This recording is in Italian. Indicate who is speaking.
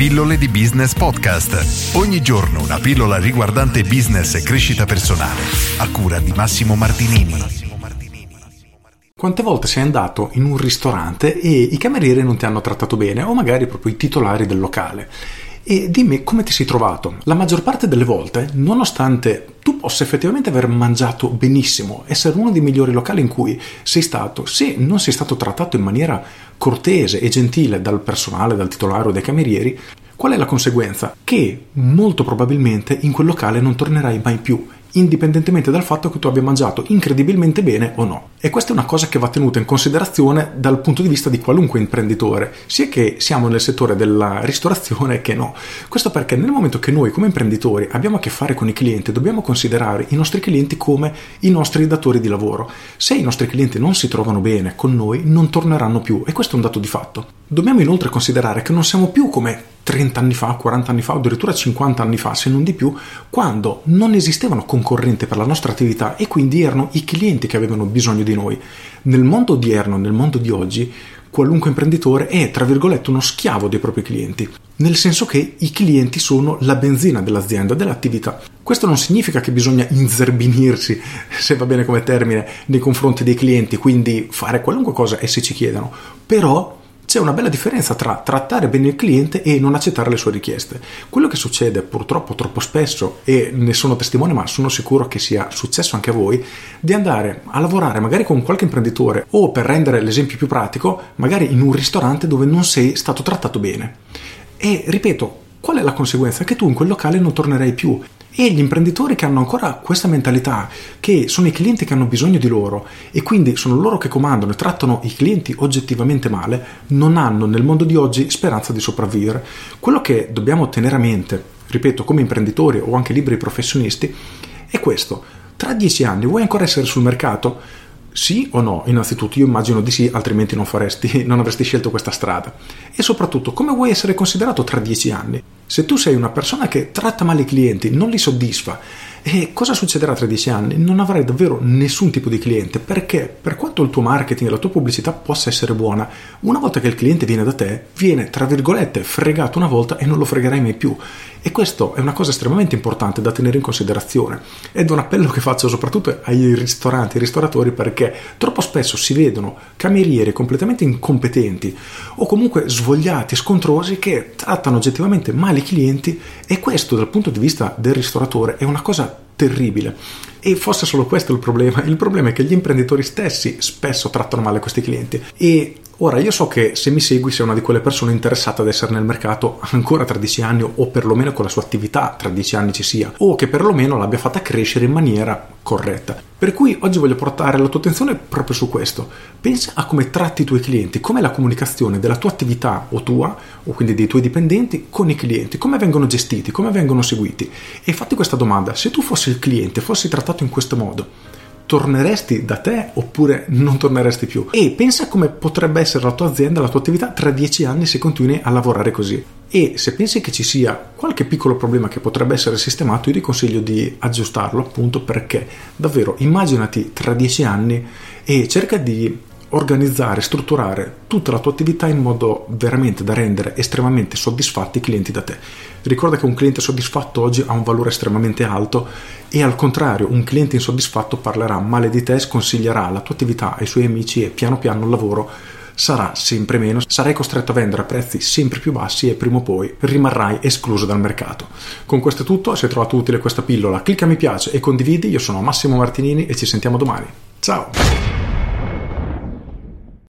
Speaker 1: Pillole di Business Podcast. Ogni giorno una pillola riguardante business e crescita personale. A cura di Massimo Martinini.
Speaker 2: Quante volte sei andato in un ristorante e i camerieri non ti hanno trattato bene o magari proprio i titolari del locale? E dimmi come ti sei trovato. La maggior parte delle volte, nonostante tu possa effettivamente aver mangiato benissimo, essere uno dei migliori locali in cui sei stato, se non sei stato trattato in maniera cortese e gentile dal personale, dal titolare o dai camerieri, qual è la conseguenza? Che molto probabilmente in quel locale non tornerai mai più indipendentemente dal fatto che tu abbia mangiato incredibilmente bene o no. E questa è una cosa che va tenuta in considerazione dal punto di vista di qualunque imprenditore, sia che siamo nel settore della ristorazione che no. Questo perché nel momento che noi come imprenditori abbiamo a che fare con i clienti, dobbiamo considerare i nostri clienti come i nostri datori di lavoro. Se i nostri clienti non si trovano bene con noi, non torneranno più e questo è un dato di fatto. Dobbiamo inoltre considerare che non siamo più come 30 anni fa, 40 anni fa addirittura 50 anni fa, se non di più, quando non esistevano concorrenti per la nostra attività e quindi erano i clienti che avevano bisogno di noi. Nel mondo odierno, nel mondo di oggi, qualunque imprenditore è, tra virgolette, uno schiavo dei propri clienti, nel senso che i clienti sono la benzina dell'azienda, dell'attività. Questo non significa che bisogna inzerbinirsi, se va bene come termine, nei confronti dei clienti, quindi fare qualunque cosa essi ci chiedano, però c'è una bella differenza tra trattare bene il cliente e non accettare le sue richieste. Quello che succede purtroppo troppo spesso, e ne sono testimone ma sono sicuro che sia successo anche a voi, di andare a lavorare magari con qualche imprenditore o per rendere l'esempio più pratico, magari in un ristorante dove non sei stato trattato bene. E ripeto, qual è la conseguenza? Che tu in quel locale non tornerai più e gli imprenditori che hanno ancora questa mentalità, che sono i clienti che hanno bisogno di loro e quindi sono loro che comandano e trattano i clienti oggettivamente male, non hanno nel mondo di oggi speranza di sopravvivere. Quello che dobbiamo tenere a mente, ripeto, come imprenditori o anche liberi professionisti, è questo. Tra dieci anni vuoi ancora essere sul mercato? Sì o no? Innanzitutto io immagino di sì, altrimenti non, faresti, non avresti scelto questa strada. E soprattutto, come vuoi essere considerato tra dieci anni? Se tu sei una persona che tratta male i clienti, non li soddisfa, e cosa succederà tra dieci anni? Non avrai davvero nessun tipo di cliente perché per quanto il tuo marketing e la tua pubblicità possa essere buona, una volta che il cliente viene da te, viene tra virgolette fregato una volta e non lo fregherai mai più. E questo è una cosa estremamente importante da tenere in considerazione ed è un appello che faccio soprattutto ai ristoranti, ai ristoratori perché troppo spesso si vedono camerieri completamente incompetenti o comunque svogliati, scontrosi che trattano oggettivamente male i clienti e questo dal punto di vista del ristoratore è una cosa terribile. E fosse solo questo il problema, il problema è che gli imprenditori stessi spesso trattano male questi clienti e Ora, io so che se mi segui sei una di quelle persone interessate ad essere nel mercato ancora tra dieci anni o perlomeno con la sua attività tra dieci anni ci sia, o che perlomeno l'abbia fatta crescere in maniera corretta. Per cui oggi voglio portare la tua attenzione proprio su questo. Pensa a come tratti i tuoi clienti, com'è la comunicazione della tua attività o tua, o quindi dei tuoi dipendenti, con i clienti, come vengono gestiti, come vengono seguiti. E fatti questa domanda, se tu fossi il cliente, fossi trattato in questo modo, torneresti da te oppure non torneresti più? E pensa come potrebbe essere la tua azienda, la tua attività tra dieci anni se continui a lavorare così. E se pensi che ci sia qualche piccolo problema che potrebbe essere sistemato, io ti consiglio di aggiustarlo appunto perché davvero immaginati tra dieci anni e cerca di organizzare, strutturare tutta la tua attività in modo veramente da rendere estremamente soddisfatti i clienti da te. Ricorda che un cliente soddisfatto oggi ha un valore estremamente alto e al contrario un cliente insoddisfatto parlerà male di te, sconsiglierà la tua attività ai suoi amici e piano piano il lavoro sarà sempre meno, sarai costretto a vendere a prezzi sempre più bassi e prima o poi rimarrai escluso dal mercato. Con questo è tutto, se hai trovato utile questa pillola clicca mi piace e condividi, io sono Massimo Martinini e ci sentiamo domani. Ciao!